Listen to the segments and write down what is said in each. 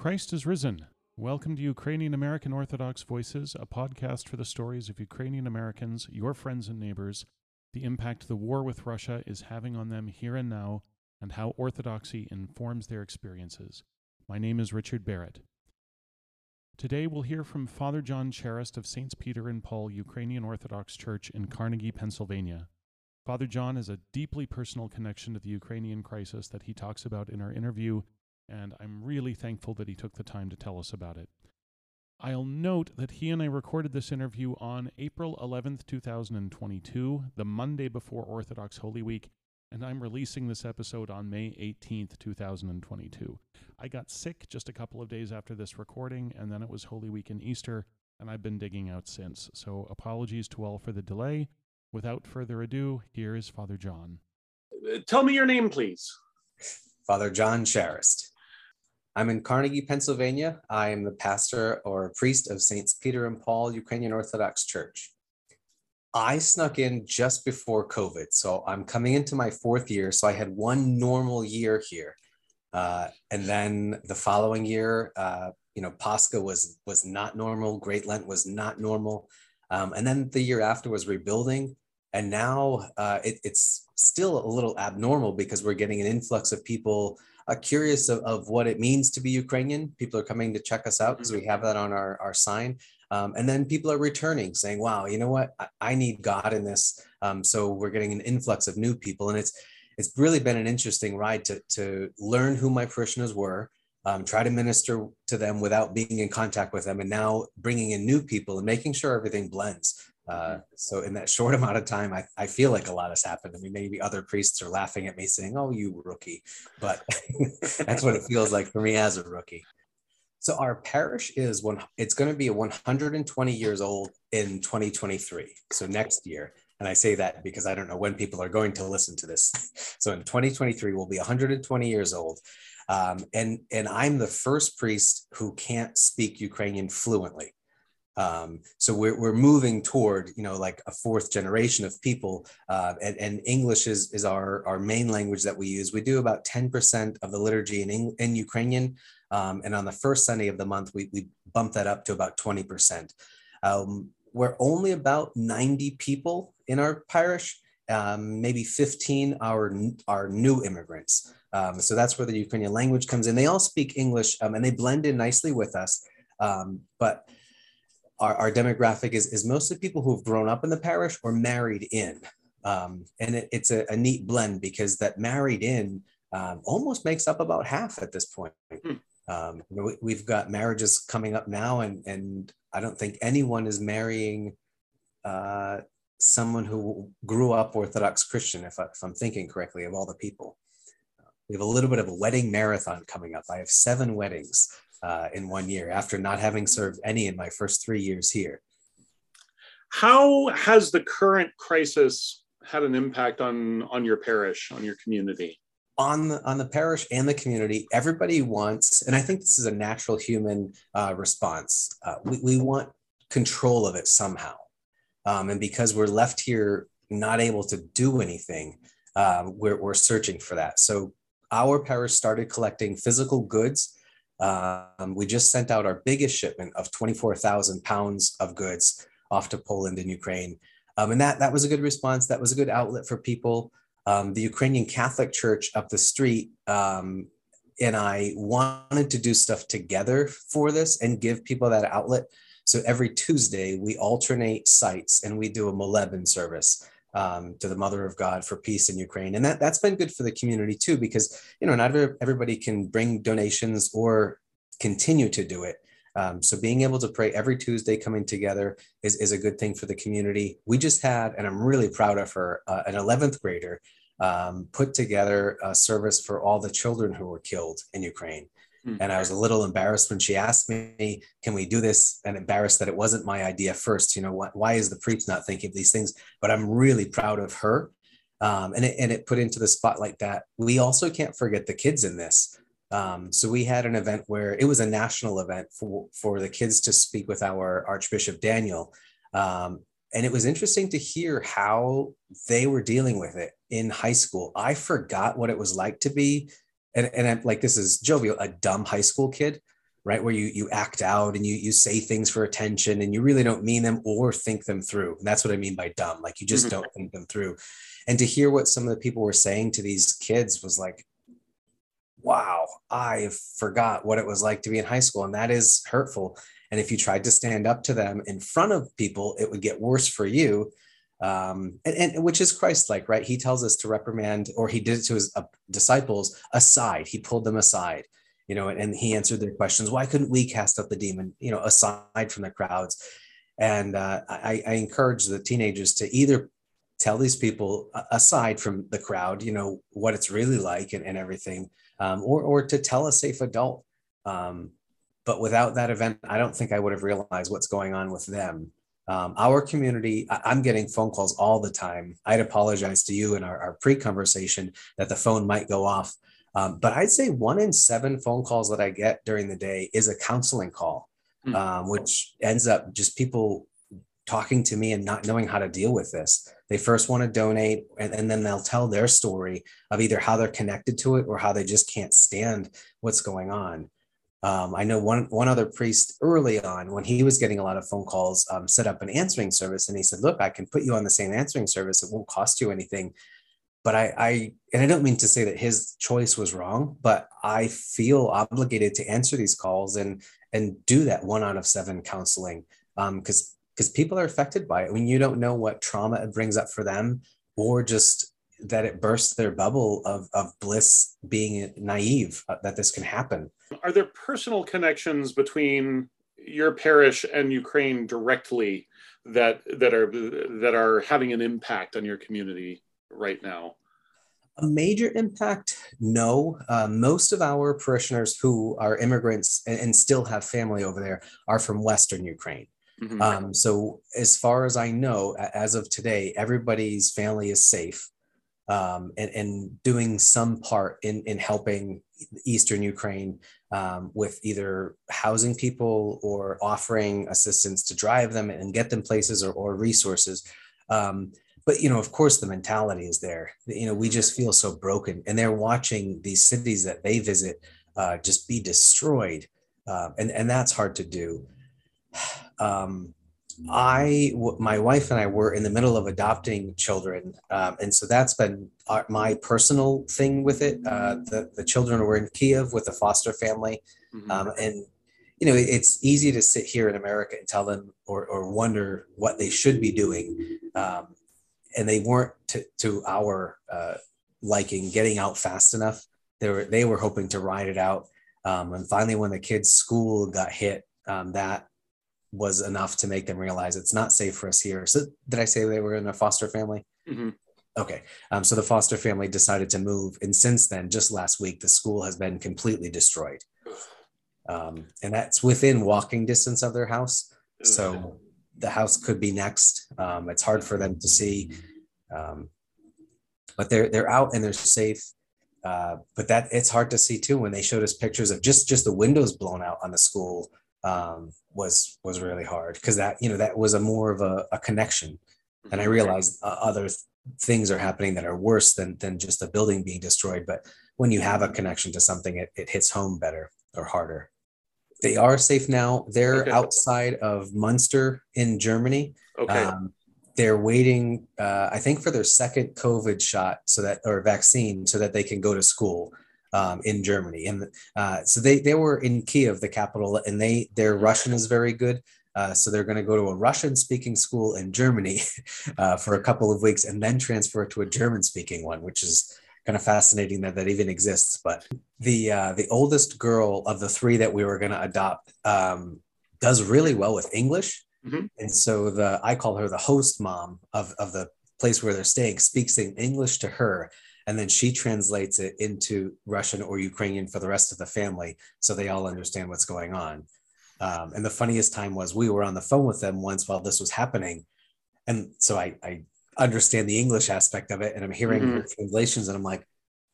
Christ is risen. Welcome to Ukrainian American Orthodox Voices, a podcast for the stories of Ukrainian Americans, your friends and neighbors, the impact the war with Russia is having on them here and now, and how Orthodoxy informs their experiences. My name is Richard Barrett. Today we'll hear from Father John Charest of Saints Peter and Paul Ukrainian Orthodox Church in Carnegie, Pennsylvania. Father John has a deeply personal connection to the Ukrainian crisis that he talks about in our interview, and I'm really thankful that he took the time to tell us about it. I'll note that he and I recorded this interview on April 11th, 2022, the Monday before Orthodox Holy Week, and I'm releasing this episode on May 18th, 2022. I got sick just a couple of days after this recording, and then it was Holy Week and Easter, and I've been digging out since. So apologies to all for the delay. Without further ado, here is Father John. Uh, tell me your name, please. Father John Charest. I'm in Carnegie, Pennsylvania. I am the pastor or priest of Saints Peter and Paul Ukrainian Orthodox Church. I snuck in just before COVID. So I'm coming into my fourth year. So I had one normal year here. Uh, and then the following year, uh, you know, Pascha was was not normal. Great Lent was not normal. Um, and then the year after was rebuilding. And now uh, it, it's still a little abnormal because we're getting an influx of people uh, curious of, of what it means to be Ukrainian. People are coming to check us out because we have that on our, our sign. Um, and then people are returning saying, wow, you know what? I, I need God in this. Um, so we're getting an influx of new people. And it's, it's really been an interesting ride to, to learn who my parishioners were, um, try to minister to them without being in contact with them, and now bringing in new people and making sure everything blends. Uh, so in that short amount of time, I, I feel like a lot has happened. I mean, maybe other priests are laughing at me saying, "Oh, you rookie," but that's what it feels like for me as a rookie. So our parish is one. It's going to be 120 years old in 2023. So next year, and I say that because I don't know when people are going to listen to this. So in 2023, we'll be 120 years old, um, and and I'm the first priest who can't speak Ukrainian fluently. Um, so we're, we're moving toward, you know, like a fourth generation of people uh, and, and English is, is our, our main language that we use. We do about 10% of the liturgy in, in Ukrainian. Um, and on the first Sunday of the month, we, we bump that up to about 20%. Um, we're only about 90 people in our parish. Um, maybe 15 are, are new immigrants. Um, so that's where the Ukrainian language comes in. They all speak English um, and they blend in nicely with us. But our, our demographic is, is mostly people who have grown up in the parish or married in. Um, and it, it's a, a, neat blend because that married in um, almost makes up about half at this point. Hmm. Um, we, have got marriages coming up now, and, and I don't think anyone is marrying uh, someone who grew up Orthodox Christian, if, I, if I'm thinking correctly, of all the people. We have a little bit of a wedding marathon coming up. I have seven weddings uh, in one year after not having served any in my first three years here. How has the current crisis had an impact on on your parish, on your community? On the, on the parish and the community, everybody wants, and I think this is a natural human uh, response. Uh, we, we want control of it somehow. Um, and because we're left here not able to do anything, uh, we're, we're searching for that. So our parish started collecting physical goods um, we just sent out our biggest shipment of 24,000 pounds of goods off to Poland and Ukraine. Um, and that, that was a good response. That was a good outlet for people. Um, the Ukrainian Catholic Church up the street um, and I wanted to do stuff together for this and give people that outlet. So every Tuesday, we alternate sites and we do a Moleben service um, to the Mother of God for peace in Ukraine, and that that's been good for the community too, because you know not everybody can bring donations or continue to do it. Um, so being able to pray every Tuesday, coming together, is is a good thing for the community. We just had, and I'm really proud of her, uh, an 11th grader um, put together a service for all the children who were killed in Ukraine. Mm-hmm. And I was a little embarrassed when she asked me, "Can we do this?" And embarrassed that it wasn't my idea first. You know, why, why is the priest not thinking of these things? But I'm really proud of her, um, and it and it put into the spotlight that we also can't forget the kids in this. Um, so we had an event where it was a national event for for the kids to speak with our Archbishop Daniel. Um, and it was interesting to hear how they were dealing with it in high school. I forgot what it was like to be and and I'm like this is jovial, a dumb high school kid. right? Where you you act out and you you say things for attention and you really don't mean them or think them through. And that's what I mean by dumb. Like you just mm-hmm. don't think them through. And to hear what some of the people were saying to these kids was like, wow, I forgot what it was like to be in high school. And that is hurtful. And if you tried to stand up to them in front of people, it would get worse for you. Um, and, and which is Christ like, right? He tells us to reprimand, or he did it to his uh, disciples aside. He pulled them aside you know, and, he answered their questions. Why couldn't we cast out the demon, you know, aside from the crowds? And uh, I, I encourage the teenagers to either tell these people aside from the crowd, you know, what it's really like and, and everything, um, or, or to tell a safe adult. Um, but without that event, I don't think I would have realized what's going on with them. Um, our community, I, am getting phone calls all the time. I'd apologize to you in our, our pre conversation that the phone might go off. Um, but I'd say one in seven phone calls that I get during the day is a counseling call, mm. um, which ends up just people talking to me and not knowing how to deal with this. They first want to donate, and, and then they'll tell their story of either how they're connected to it or how they just can't stand what's going on. Um, I know one one other priest early on when he was getting a lot of phone calls, um, set up an answering service, and he said, "Look, I can put you on the same answering service. It won't cost you anything." but I, I and I don't mean to say that his choice was wrong, but I feel obligated to answer these calls and and do that one out of seven counseling um because because people are affected by it when you don't know what trauma it brings up for them or just that it bursts their bubble of, of bliss being naive uh, that this can happen are there personal connections between your parish and ukraine directly that that are that are having an impact on your community right now? A major impact? No. Uh, most of our parishioners who are immigrants and, and, still have family over there are from Western Ukraine. Mm-hmm. Um, so, as far as I know, as of today, everybody's family is safe um, and, and, doing some part in, in helping Eastern Ukraine um, with either housing people or offering assistance to drive them and get them places or, or resources. Um, but you know of course the mentality is there. You know we just feel so broken and they're watching these cities that they visit uh, just be destroyed uh, and and that's hard to do. Um, I, my wife and I were in the middle of adopting children, um, and so that's been our, my personal thing with it. Uh, the the children were in Kiev with a foster family, mm-hmm. um, and you know it's easy to sit here in America and tell them or or wonder what they should be doing. Um, and they weren't to, to our uh, liking getting out fast enough. They were they were hoping to ride it out, um, and finally, when the kids' school got hit, um, that was enough to make them realize it's not safe for us here. So, did I say they were in a foster family? Mm-hmm. Okay, um, so the foster family decided to move, and since then, just last week, the school has been completely destroyed, um, and that's within walking distance of their house. So the house could be next. Um, it's hard for them to see, um, but they're they're out and they're safe. Uh, but that it's hard to see too when they showed us pictures of just just the windows blown out on the school um, was was really hard because that you know that was a more of a, a connection, and I mm-hmm. realized uh, other th- things are happening that are worse than than just a building being destroyed. But when you have a connection to something, it, it hits home better or harder. They are safe now. They're okay. outside of Munster in Germany. Okay. Um, they're waiting, uh, I think, for their second COVID shot, so that or vaccine, so that they can go to school um, in Germany. And uh, so they they were in Kiev, the capital, and they their Russian is very good. Uh, so they're going to go to a Russian speaking school in Germany uh, for a couple of weeks and then transfer to a German speaking one, which is kind of fascinating that that even exists. But the uh, the oldest girl of the three that we were going to adopt um, does really well with English, mm-hmm. and so the I call her the host mom of of the place where they're staying speaks in English to her. And then she translates it into Russian or Ukrainian for the rest of the family, so they all understand what's going on. Um, and the funniest time was we were on the phone with them once while this was happening, and so I, I understand the English aspect of it, and I'm hearing mm-hmm. translations, and I'm like,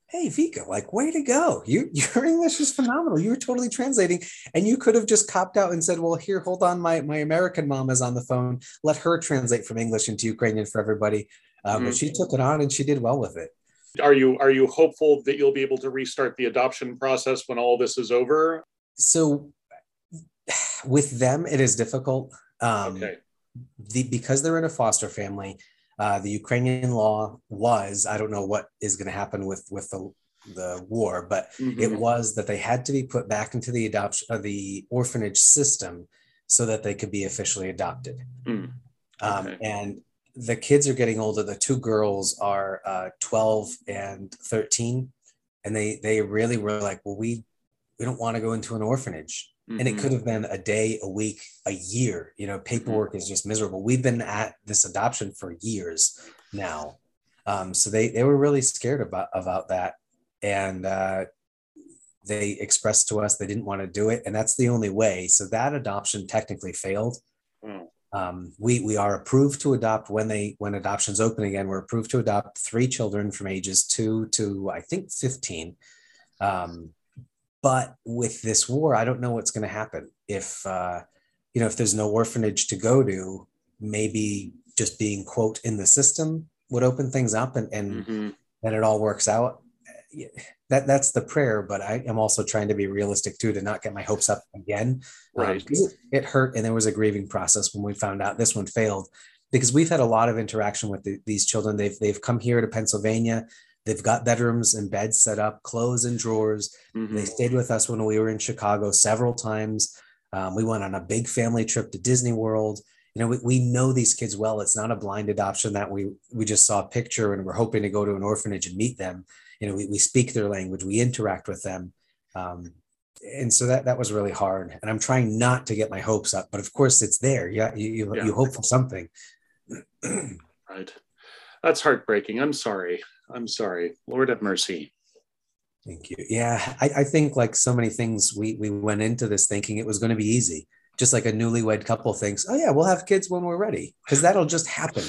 "Hey, Vika, like, way to go! You your English is phenomenal. You were totally translating, and you could have just copped out and said, "Well, here, hold on, my my American mom is on the phone. Let her translate from English into Ukrainian for everybody." Um, mm-hmm. But she took it on, and she did well with it. Are you are you hopeful that you'll be able to restart the adoption process when all this is over? So with them, it is difficult. Um, Okay. the because they're in a foster family, uh, the Ukrainian law was I don't know what is going to happen with with the the war, but it Mhm. was that they had to be put back into the adoption of the orphanage system so that they could be officially adopted. Mm. Um, and the kids are getting older. The two girls are uh, 12 and 13, and they they really were like, well, we we don't want to go into an orphanage. And it Mhm. could have been a day a week a year. You know paperwork is just miserable. We've been at this adoption for years now. Um, so they they were really scared about about that. And uh, they expressed to us they didn't want to do it. And that's the only way. So that adoption technically failed. Wow. Um, we we are approved to adopt when they when adoptions open again we're approved to adopt three children from ages two to i think 15 um, but with this war i don't know what's going to happen. If uh, you know if there's no orphanage to go to maybe just being quote in the system would open things up and and Mhm. then it all works out that that's the prayer but i am also trying to be realistic too to not get my hopes up again Um, it, it hurt and there was a grieving process when we found out this one failed because we've had a lot of interaction with the, these children they've they've come here to pennsylvania they've got bedrooms and beds set up clothes and drawers Mhm. they stayed with us when we were in Chicago several times. Um, we went on a big family trip to Disney World. You know, we, we know these kids well. It's not a blind adoption that we we just saw a picture and we're hoping to go to an orphanage and meet them. You know, we, we speak their language, we interact with them. Um, and so that that was really hard. And I'm trying not to get my hopes up, but of course it's there. Yeah, you you, Yeah. you hope for something. Right. That's heartbreaking. I'm sorry. I'm sorry. Lord have mercy. Thank you. Yeah, I, I think like so many things, we we went into this thinking it was going to be easy, just like a newlywed couple thinks, oh yeah, we'll have kids when we're ready, because that'll just happen,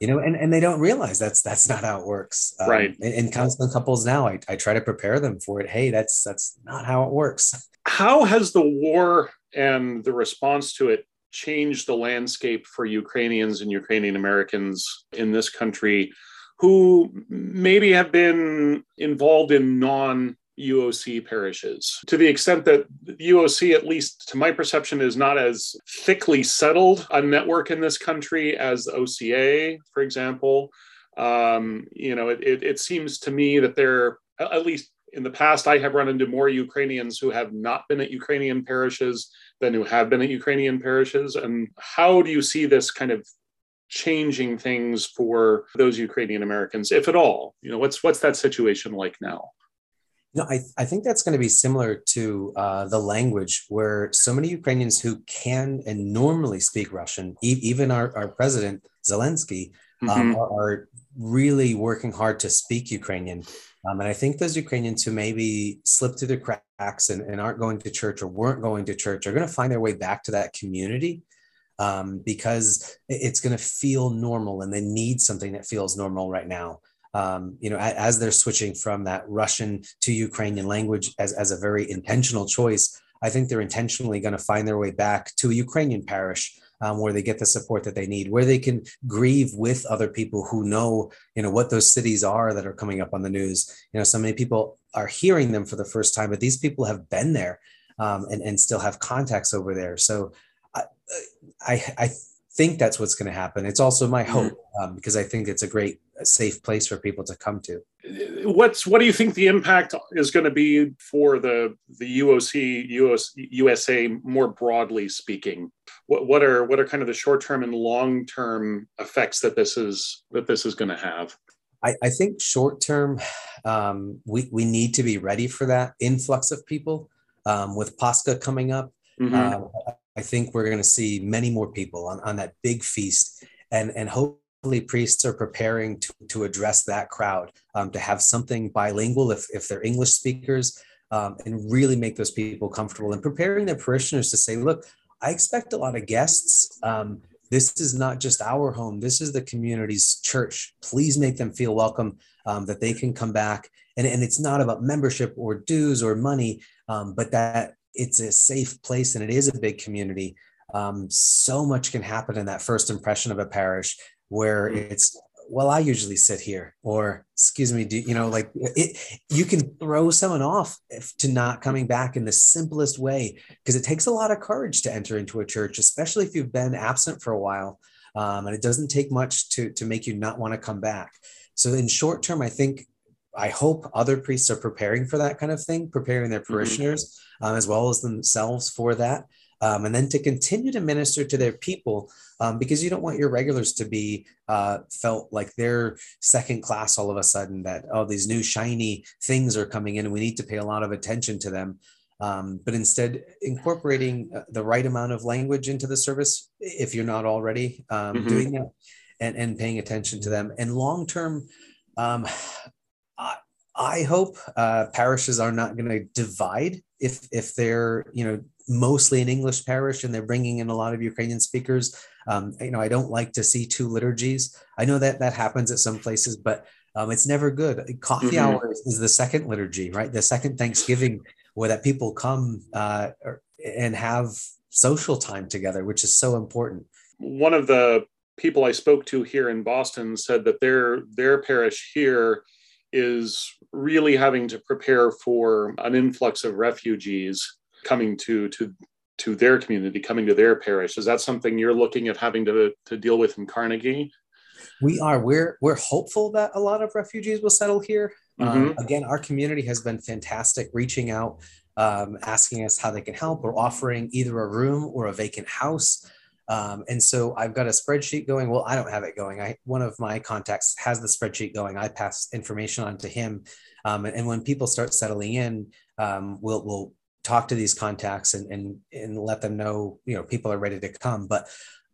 you know. And and they don't realize that's that's not how it works. Um, Right. In, in counseling couples now, I, I try to prepare them for it. Hey, that's that's not how it works. How has the war and the response to it changed the landscape for Ukrainians and Ukrainian Americans in this country who maybe have been involved in non UOC parishes to the extent that UOC, at least to my perception, is not as thickly settled a network in this country as OCA, for example. Um, you know, it, it, it seems to me that there, at least in the past, I have run into more Ukrainians who have not been at Ukrainian parishes than who have been at Ukrainian parishes. And how do you see this kind of changing things for those Ukrainian Americans, if at all? You know, what's what's that situation like now? No, I, I think that's going to be similar to uh, the language where so many Ukrainians who can and normally speak Russian, e- even our, our president, Zelensky, um, Mhm. are, are really working hard to speak Ukrainian. Um, and I think those Ukrainians who maybe slipped through the cracks and, and aren't going to church or weren't going to church are going to find their way back to that community um, because it's going to feel normal and they need something that feels normal right now. Um, you know, as they're switching from that Russian to Ukrainian language as, as a very intentional choice, I think they're intentionally going to find their way back to a Ukrainian parish um, where they get the support that they need, where they can grieve with other people who know, you know, what those cities are that are coming up on the news. You know, so many people are hearing them for the first time, but these people have been there um, and, and still have contacts over there. So I, I, I think that's what's going to happen. It's also my hope um, because I think it's a great, safe place for people to come to. What's what do you think the impact is going to be for the the UOC US, USA more broadly speaking? What what are what are kind of the short term and long term effects that this is that this is going to have? I, I think short term, um, we, we need to be ready for that influx of people. Um, with Pascha coming up, Mhm. um, I think we're going to see many more people on, on that big feast, and and hopefully priests are preparing to, to address that crowd, um, to have something bilingual if if they're English speakers, um, and really make those people comfortable and preparing their parishioners to say, look, I expect a lot of guests. Um, this is not just our home. This is the community's church. Please make them feel welcome, um, that they can come back. And, and it's not about membership or dues or money, um, but that it's a safe place and it is a big community. Um, so much can happen in that first impression of a parish where Mm. it's well, I usually sit here, or excuse me, do you know, like it, you can throw someone off to not coming back in the simplest way because it takes a lot of courage to enter into a church, especially if you've been absent for a while. Um, and it doesn't take much to, to make you not want to come back. So, in short term, I think I hope other priests are preparing for that kind of thing, preparing their mm-hmm. parishioners mm-hmm. um, as well as themselves for that. Um, and then to continue to minister to their people um, because you don't want your regulars to be uh, felt like they're second class all of a sudden that oh these new shiny things are coming in and we need to pay a lot of attention to them um, but instead incorporating uh, the right amount of language into the service if you're not already um, mm-hmm. doing that and, and paying attention to them and long term um, I, I hope uh, parishes are not going to divide if if they're you know mostly an English parish and they're bringing in a lot of Ukrainian speakers. Um, you know, I don't like to see two liturgies. I know that that happens at some places, but um, it's never good. Coffee mm-hmm. hour is the second liturgy, right? The second Thanksgiving, where that people come uh, and have social time together, which is so important. One of the people I spoke to here in Boston said that their their parish here is really having to prepare for an influx of refugees coming to to to their community, coming to their parish. Is that something you're looking at having to, to deal with in Carnegie? We are. We're we're hopeful that a lot of refugees will settle here. Mm-hmm. Um, again, our community has been fantastic, reaching out, um, asking us how they can help, or offering either a room or a vacant house. Um, and so I've got a spreadsheet going. Well, I don't have it going. I one of my contacts has the spreadsheet going. I pass information on to him, um, and, and, when people start settling in, um, we'll we'll talk to these contacts and, and and let them know you know people are ready to come but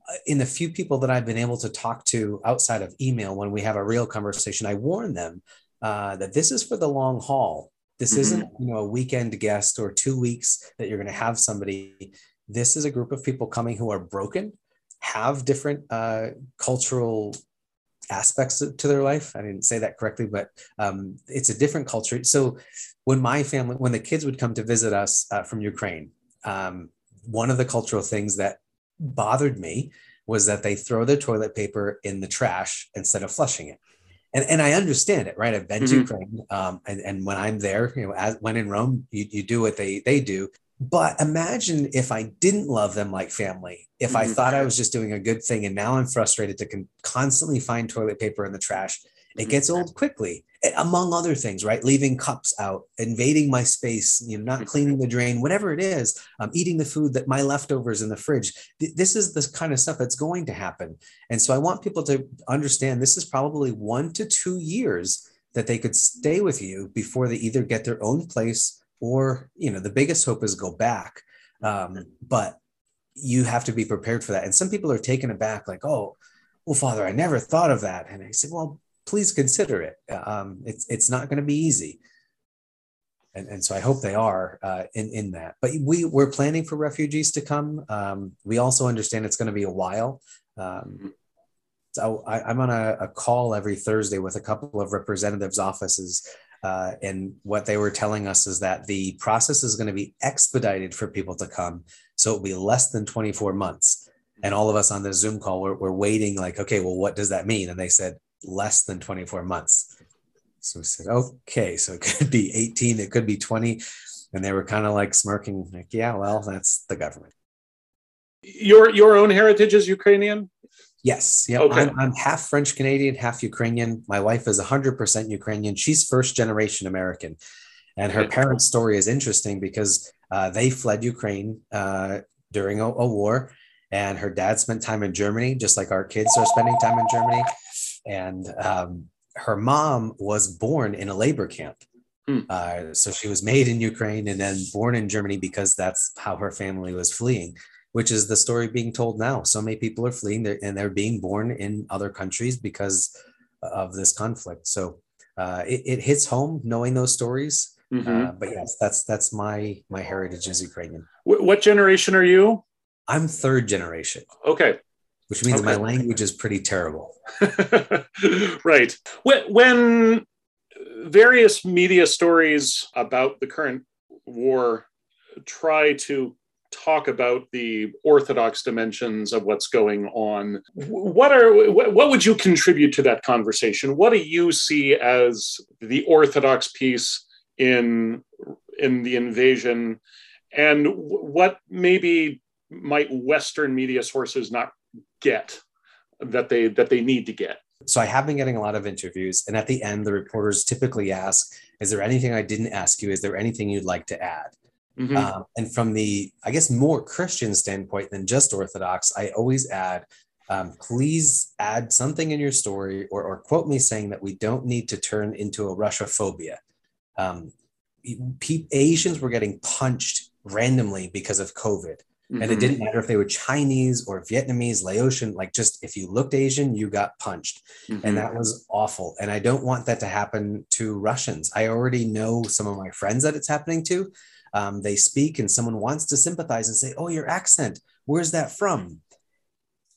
uh, in the few people that i've been able to talk to outside of email when we have a real conversation i warn them uh, that this is for the long haul this mm-hmm. isn't you know a weekend guest or two weeks that you're going to have somebody this is a group of people coming who are broken have different uh, cultural aspects to their life. I didn't say that correctly, but um, it's a different culture. So when my family, when the kids would come to visit us uh, from Ukraine, um, one of the cultural things that bothered me was that they throw their toilet paper in the trash instead of flushing it. And, and I understand it, right? I've been mm-hmm. to Ukraine, um, and, and when I'm there, you know, as, when in Rome, you, you do what they they do. But imagine if I didn't love them like family, if mm-hmm. I thought I was just doing a good thing and now I'm frustrated to con- constantly find toilet paper in the trash. It gets mm-hmm. old quickly, among other things, right? Leaving cups out, invading my space, you know, not cleaning the drain, whatever it is, um, eating the food that my leftovers in the fridge. Th- this is the kind of stuff that's going to happen. And so I want people to understand this is probably one to two years that they could stay with you before they either get their own place or you know the biggest hope is go back um, but you have to be prepared for that and some people are taken aback like oh well father i never thought of that and i said well please consider it um, it's, it's not going to be easy and, and so i hope they are uh, in, in that but we, we're planning for refugees to come um, we also understand it's going to be a while um, so I, am on a, a, call every thursday with a couple of representatives offices uh, and what they were telling us is that the process is going to be expedited for people to come. So it'll be less than 24 months. And all of us on the Zoom call, we're, we're waiting, like, okay, well, what does that mean? And they said less than 24 months. So we said, okay, so it could be 18, it could be 20. And they were kind of like smirking, like, yeah, well, that's the government. Your your own heritage is Ukrainian? Yes. Yeah. Okay. I'm, I'm, half French Canadian, half Ukrainian. My wife is 100% Ukrainian. She's first generation American. And her parents' story is interesting because uh, they fled Ukraine uh, during a, a, war. And her dad spent time in Germany, just like our kids are spending time in Germany. And um, her mom was born in a labor camp. Hmm. Uh, so she was made in Ukraine and then born in Germany because that's how her family was fleeing which is the story being told now. So many people are fleeing and they're being born in other countries because of this conflict. So uh, it, it, hits home knowing those stories. Mm-hmm. Uh, but yes, that's that's my my heritage is Ukrainian. what generation are you? I'm third generation. Okay. Which means okay. my language is pretty terrible. right. When various media stories about the current war try to talk about the orthodox dimensions of what's going on. What are what would you contribute to that conversation? What do you see as the orthodox piece in in the invasion, and what maybe might Western media sources not get that they that they need to get? So I have been getting a lot of interviews, and at the end, the reporters typically ask, "Is there anything I didn't ask you? Is there anything you'd like to add?" Mm-hmm. Um, and from the, I guess, more Christian standpoint than just Orthodox, I always add, um, please add something in your story or, or, quote me saying that we don't need to turn into a Russia phobia. Um, Asians were getting punched randomly because of COVID. Mm-hmm. And it mm-hmm. didn't matter if they were Chinese or Vietnamese, Laotian, like just if you looked Asian, you got punched. Mm-hmm. And that was awful. And I don't want that to happen to Russians. I already know some of my friends that it's happening to um, they speak and someone wants to sympathize and say, Oh, your accent, where's that from?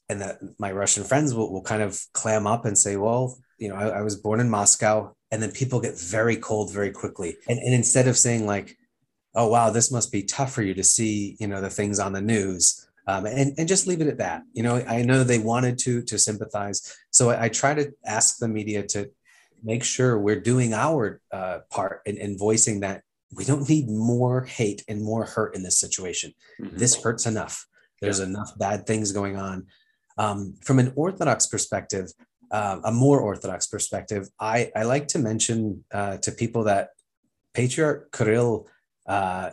And that my Russian friends will, will kind of clam up and say, Well, you know, I, I was born in Moscow. And then people get very cold very quickly. And, and instead of saying, like, oh wow this must be tough for you to see you know the things on the news um, and, and just leave it at that you know i know they wanted to to sympathize so i, I try to ask the media to make sure we're doing our uh, part in, in voicing that we don't need more hate and more hurt in this situation. Mm-hmm. This hurts enough. There's yeah. enough bad things going on. Um, from an Orthodox perspective, uh, a more Orthodox perspective, I, I like to mention uh, to people that Patriarch Kirill uh,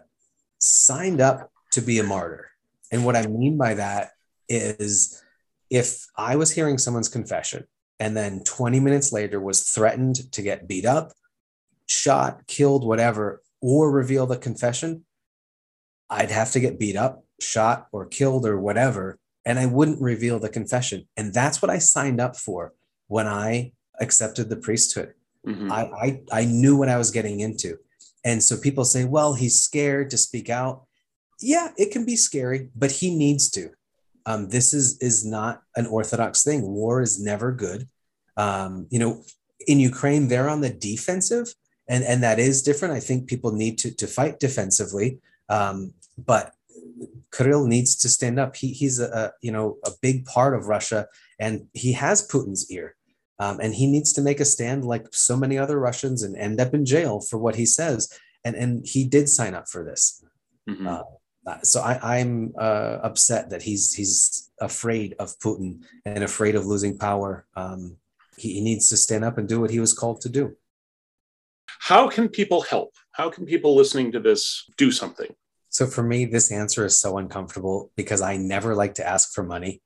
signed up to be a martyr. And what I mean by that is if I was hearing someone's confession and then 20 minutes later was threatened to get beat up, shot, killed, whatever, or reveal the confession, I'd have to get beat up, shot, or killed, or whatever. And I wouldn't reveal the confession. And that's what I signed up for when I accepted the priesthood. Mm-hmm. I, I, I knew what I was getting into. And so people say, well, he's scared to speak out. Yeah, it can be scary, but he needs to. Um, this is is not an orthodox thing. War is never good. Um, you know, in Ukraine, they're on the defensive, and and that is different. I think people need to to fight defensively, um, but Kirill needs to stand up. He he's a, a, you know a big part of Russia, and he has Putin's ear, um, and he needs to make a stand like so many other Russians and end up in jail for what he says. And and he did sign up for this. Mm-hmm. Uh, so I, I'm uh, upset that he's he's afraid of Putin and afraid of losing power. Um, he, he needs to stand up and do what he was called to do. How can people help? How can people listening to this do something? So for me, this answer is so uncomfortable because I never like to ask for money,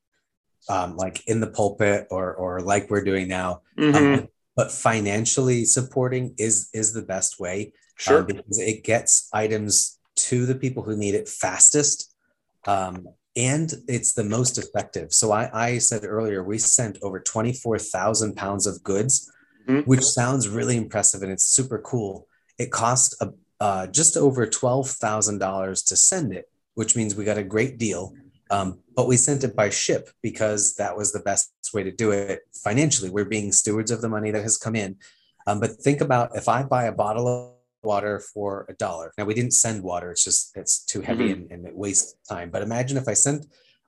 um, like in the pulpit or or like we're doing now. Mm-hmm. Um, but financially supporting is is the best way sure. Um, because it gets items to the people who need it fastest. Um, and it's the most effective. So I, I said earlier, we sent over 24,000 pounds of goods mm-hmm. which sounds really impressive and it's super cool. It cost a, uh, just over $12,000 to send it, which means we got a great deal. Um, but we sent it by ship because that was the best way to do it financially. We're being stewards of the money that has come in. Um, but think about if I buy a bottle of water for a dollar. Now we didn't send water; it's just it's too heavy mm-hmm. and, and, it wastes time. But imagine if I sent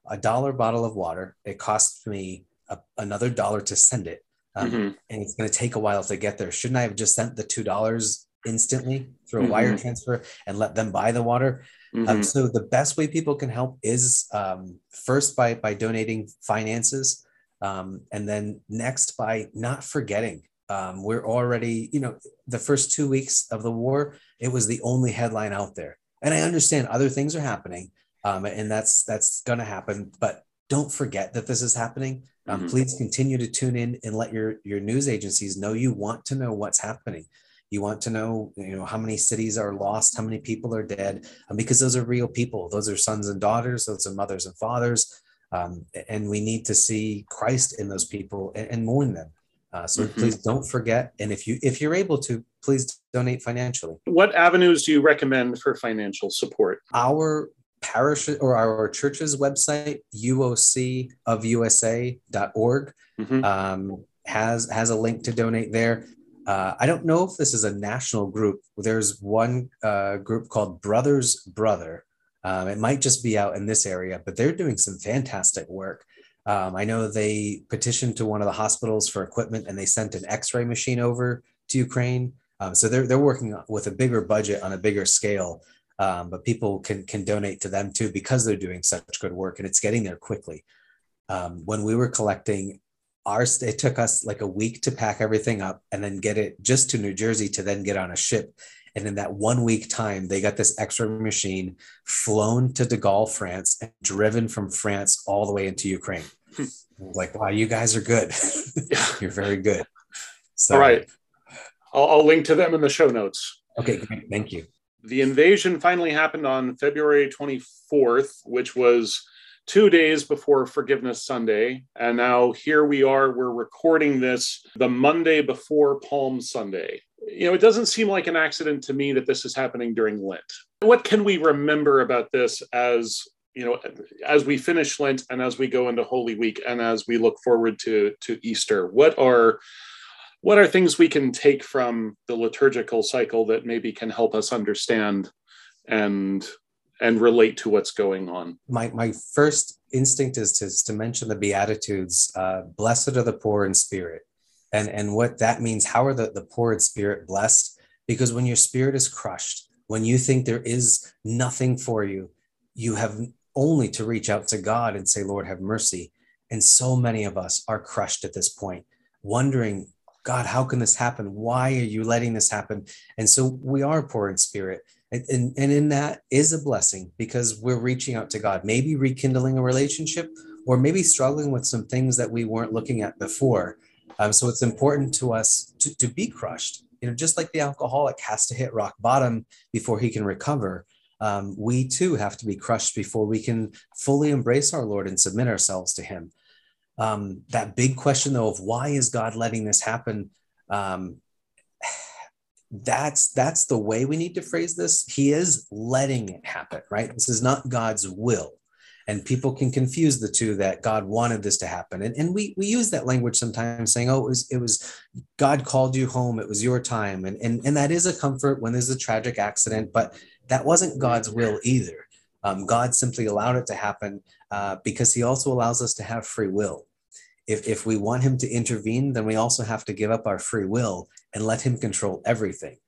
a dollar bottle of water, it costs me a, another dollar to send it um, mm-hmm. and it's going to take a while to get there. Shouldn't I have just sent the two dollars instantly through a mm-hmm. wire transfer and let them buy the water? Um, mm-hmm. Um, so the best way people can help is um, first by by donating finances, um, and then next by not forgetting. Um, we're already, you know, the first two weeks of the war, it was the only headline out there, and I understand other things are happening, and that's that's going to happen, but don't forget that this is happening. Um, mm-hmm. Please continue to tune in and let your your news agencies know you want to know what's happening. You want to know, you know, how many cities are lost, how many people are dead, um, because those are real people. Those are sons and daughters. Those are mothers and fathers, um, and we need to see Christ in those people and, and mourn them. Uh, so mm-hmm. please don't forget, and if you if you're able to, please donate financially. What avenues do you recommend for financial support? Our parish or our church's website, uocofusa.org, mm-hmm. um, has has a link to donate there. Uh, I don't know if this is a national group. There's one uh, group called Brother's Brother, Um, it might just be out in this area, but they're doing some fantastic work. Um, I know they petitioned to one of the hospitals for equipment and they sent an x ray machine over to Ukraine. Um, so they're, they're working with a bigger budget on a bigger scale. Um, but people can, can donate to them too because they're doing such good work and it's getting there quickly. Um, when we were collecting ours, it took us like a week to pack everything up and then get it just to New Jersey to then get on a ship and in that one week time, they got this X-ray machine flown to De Gaulle, France, and driven from France all the way into Ukraine. Hmm. like, wow, you guys are good. You're very good. So, all right. I'll, I'll link to them in the show notes. Okay, great. Thank you. The invasion finally happened on February 24th, which was two days before Forgiveness Sunday. And now here we are, we're recording this the Monday before Palm Sunday you know, it doesn't seem like an accident to me that this is happening during Lent. What can we remember about this as you know, as we finish Lent and as we go into Holy Week and as we look forward to to Easter? What are what are things we can take from the liturgical cycle that maybe can help us understand and and relate to what's going on? My my first instinct is to, is to mention the Beatitudes. Uh, Blessed are the poor in spirit. And and what that means how are the, the poor in spirit blessed? Because when your spirit is crushed when you think there is nothing for you you have only to reach out to god and say lord have mercy. And so many of us are crushed at this point wondering god how can this happen? Why are you letting this happen? And so we are poor in spirit and, and, and in that is a blessing because we're reaching out to god maybe rekindling a relationship or maybe struggling with some things that we weren't looking at before um, so it's important to us to, to be crushed. You know, just like the alcoholic has to hit rock bottom before he can recover, um, we too have to be crushed before we can fully embrace our Lord and submit ourselves to Him. Um, that big question, though, of why is God letting this happen? Um, that's that's the way we need to phrase this. He is letting it happen, right? This is not God's will. And people can confuse the two that god wanted this to happen. And, and we we use that language sometimes saying oh it was it was god called you home. It was your time. And and, and that is a comfort when there's a tragic accident but that wasn't god's will either. Um, god simply allowed it to happen uh, because he also allows us to have free will. If, if we want him to intervene then we also have to give up our free will and let him control everything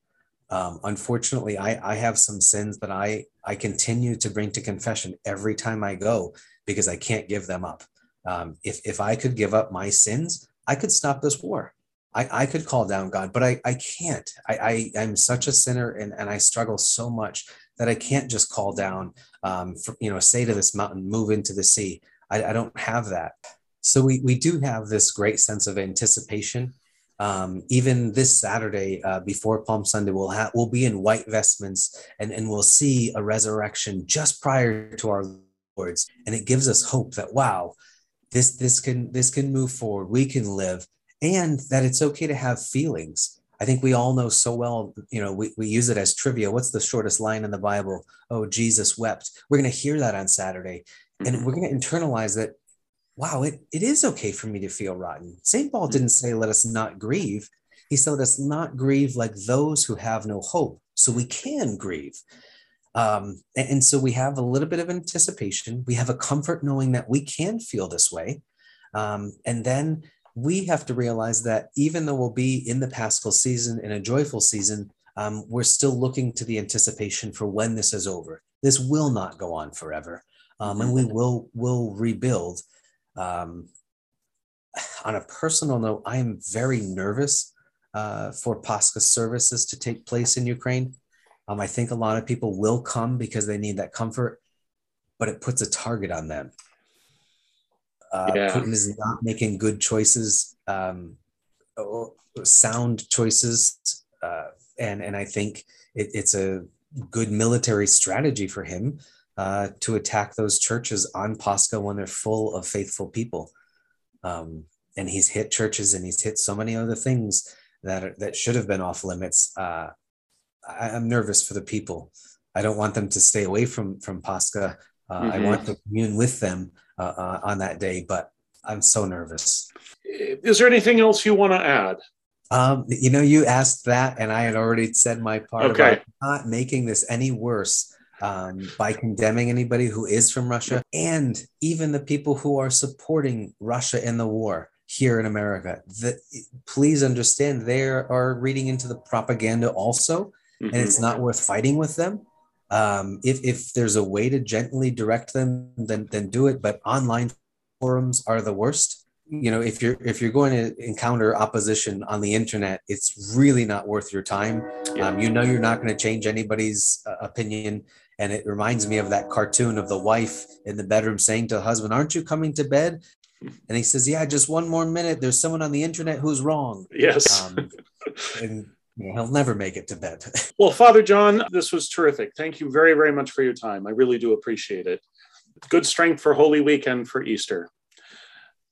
um, unfortunately, I, I have some sins that I, I continue to bring to confession every time I go because I can't give them up. Um, if, if I could give up my sins, I could stop this war. I, I could call down God, but I, I can't. I, I, I'm such a sinner and, and I struggle so much that I can't just call down, um, for, you know, say to this mountain, move into the sea. I, I don't have that. So we, we do have this great sense of anticipation um, even this Saturday uh, before Palm Sunday, we'll have we'll be in white vestments and, and we'll see a resurrection just prior to our Lord's, and it gives us hope that wow, this this can this can move forward, we can live, and that it's okay to have feelings. I think we all know so well, you know, we, we use it as trivia. What's the shortest line in the Bible? Oh, Jesus wept. We're going to hear that on Saturday. And mm-hmm. we're going to internalize that wow, it, it is okay for me to feel rotten. St. Paul hmm. didn't say, let us not grieve. He said, let us not grieve like those who have no hope. So we can grieve. Um, and, and, so we have a little bit of anticipation. We have a comfort knowing that we can feel this way. Um, and then we have to realize that even though we'll be in the Paschal season, in a joyful season, um, we're still looking to the anticipation for when this is over. This will not go on forever. Um, and we will will rebuild um, on a personal note, I am very nervous uh, for Pascha services to take place in Ukraine. Um, I think a lot of people will come because they need that comfort, but it puts a target on them. Uh, yeah. Putin is not making good choices, um, sound choices, uh, and and I think it, it's a good military strategy for him uh, to attack those churches on Pascha when they're full of faithful people. Um, and he's hit churches and he's hit so many other things that are, that should have been off limits. Uh, I, am nervous for the people. I don't want them to stay away from from Pascha. Uh, mm-hmm. I want to commune with them uh, uh, on that day, but I'm so nervous. Is there anything else you want to add? Um, you know, you asked that, and I had already said my part okay. about not making this any worse um, by condemning anybody who is from Russia and even the people who are supporting Russia in the war here in America. That please understand they are reading into the propaganda also, mm-hmm. and it's not worth fighting with them. Um, if if there's a way to gently direct them, then then do it. But online forums are the worst. You know, if you're if you're going to encounter opposition on the internet, it's really not worth your time. Yeah. Um, you know, you're not going to change anybody's uh, opinion. And it reminds me of that cartoon of the wife in the bedroom saying to the husband, Aren't you coming to bed? And he says, Yeah, just one more minute. There's someone on the internet who's wrong. Yes. Um, and he'll never make it to bed. well, Father John, this was terrific. Thank you very, very much for your time. I really do appreciate it. Good strength for Holy Weekend for Easter.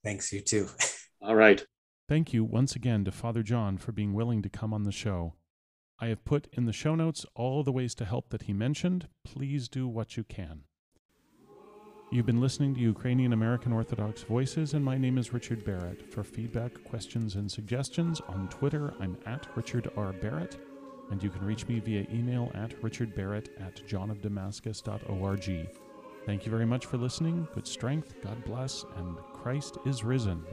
Thanks, you too. All right. Thank you once again to Father John for being willing to come on the show. I have put in the show notes all the ways to help that he mentioned. Please do what you can. You've been listening to Ukrainian American Orthodox Voices, and my name is Richard Barrett. For feedback, questions, and suggestions on Twitter, I'm at Richard R. Barrett, and you can reach me via email at richardbarrett at johnofdamascus.org. Thank you very much for listening. Good strength, God bless, and Christ is risen.